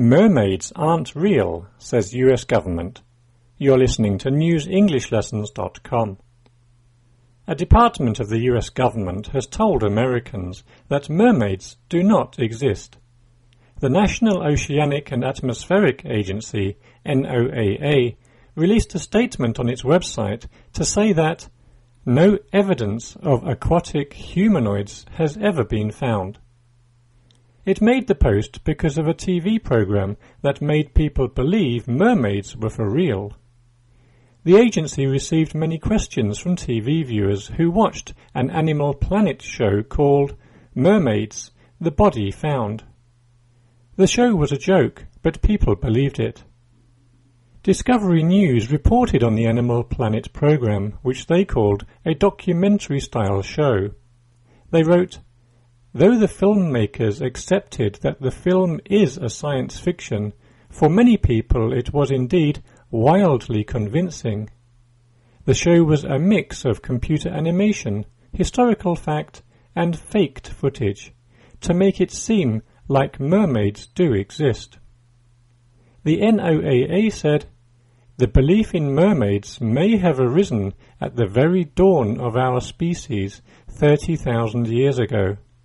Mermaids aren't real, says US government. You're listening to newsenglishLessons.com. A department of the US government has told Americans that mermaids do not exist. The National Oceanic and Atmospheric Agency, NOAA, released a statement on its website to say that no evidence of aquatic humanoids has ever been found. It made the post because of a TV program that made people believe mermaids were for real. The agency received many questions from TV viewers who watched an Animal Planet show called Mermaids, The Body Found. The show was a joke, but people believed it. Discovery News reported on the Animal Planet program, which they called a documentary style show. They wrote, Though the filmmakers accepted that the film is a science fiction, for many people it was indeed wildly convincing. The show was a mix of computer animation, historical fact, and faked footage to make it seem like mermaids do exist. The NOAA said, The belief in mermaids may have arisen at the very dawn of our species 30,000 years ago.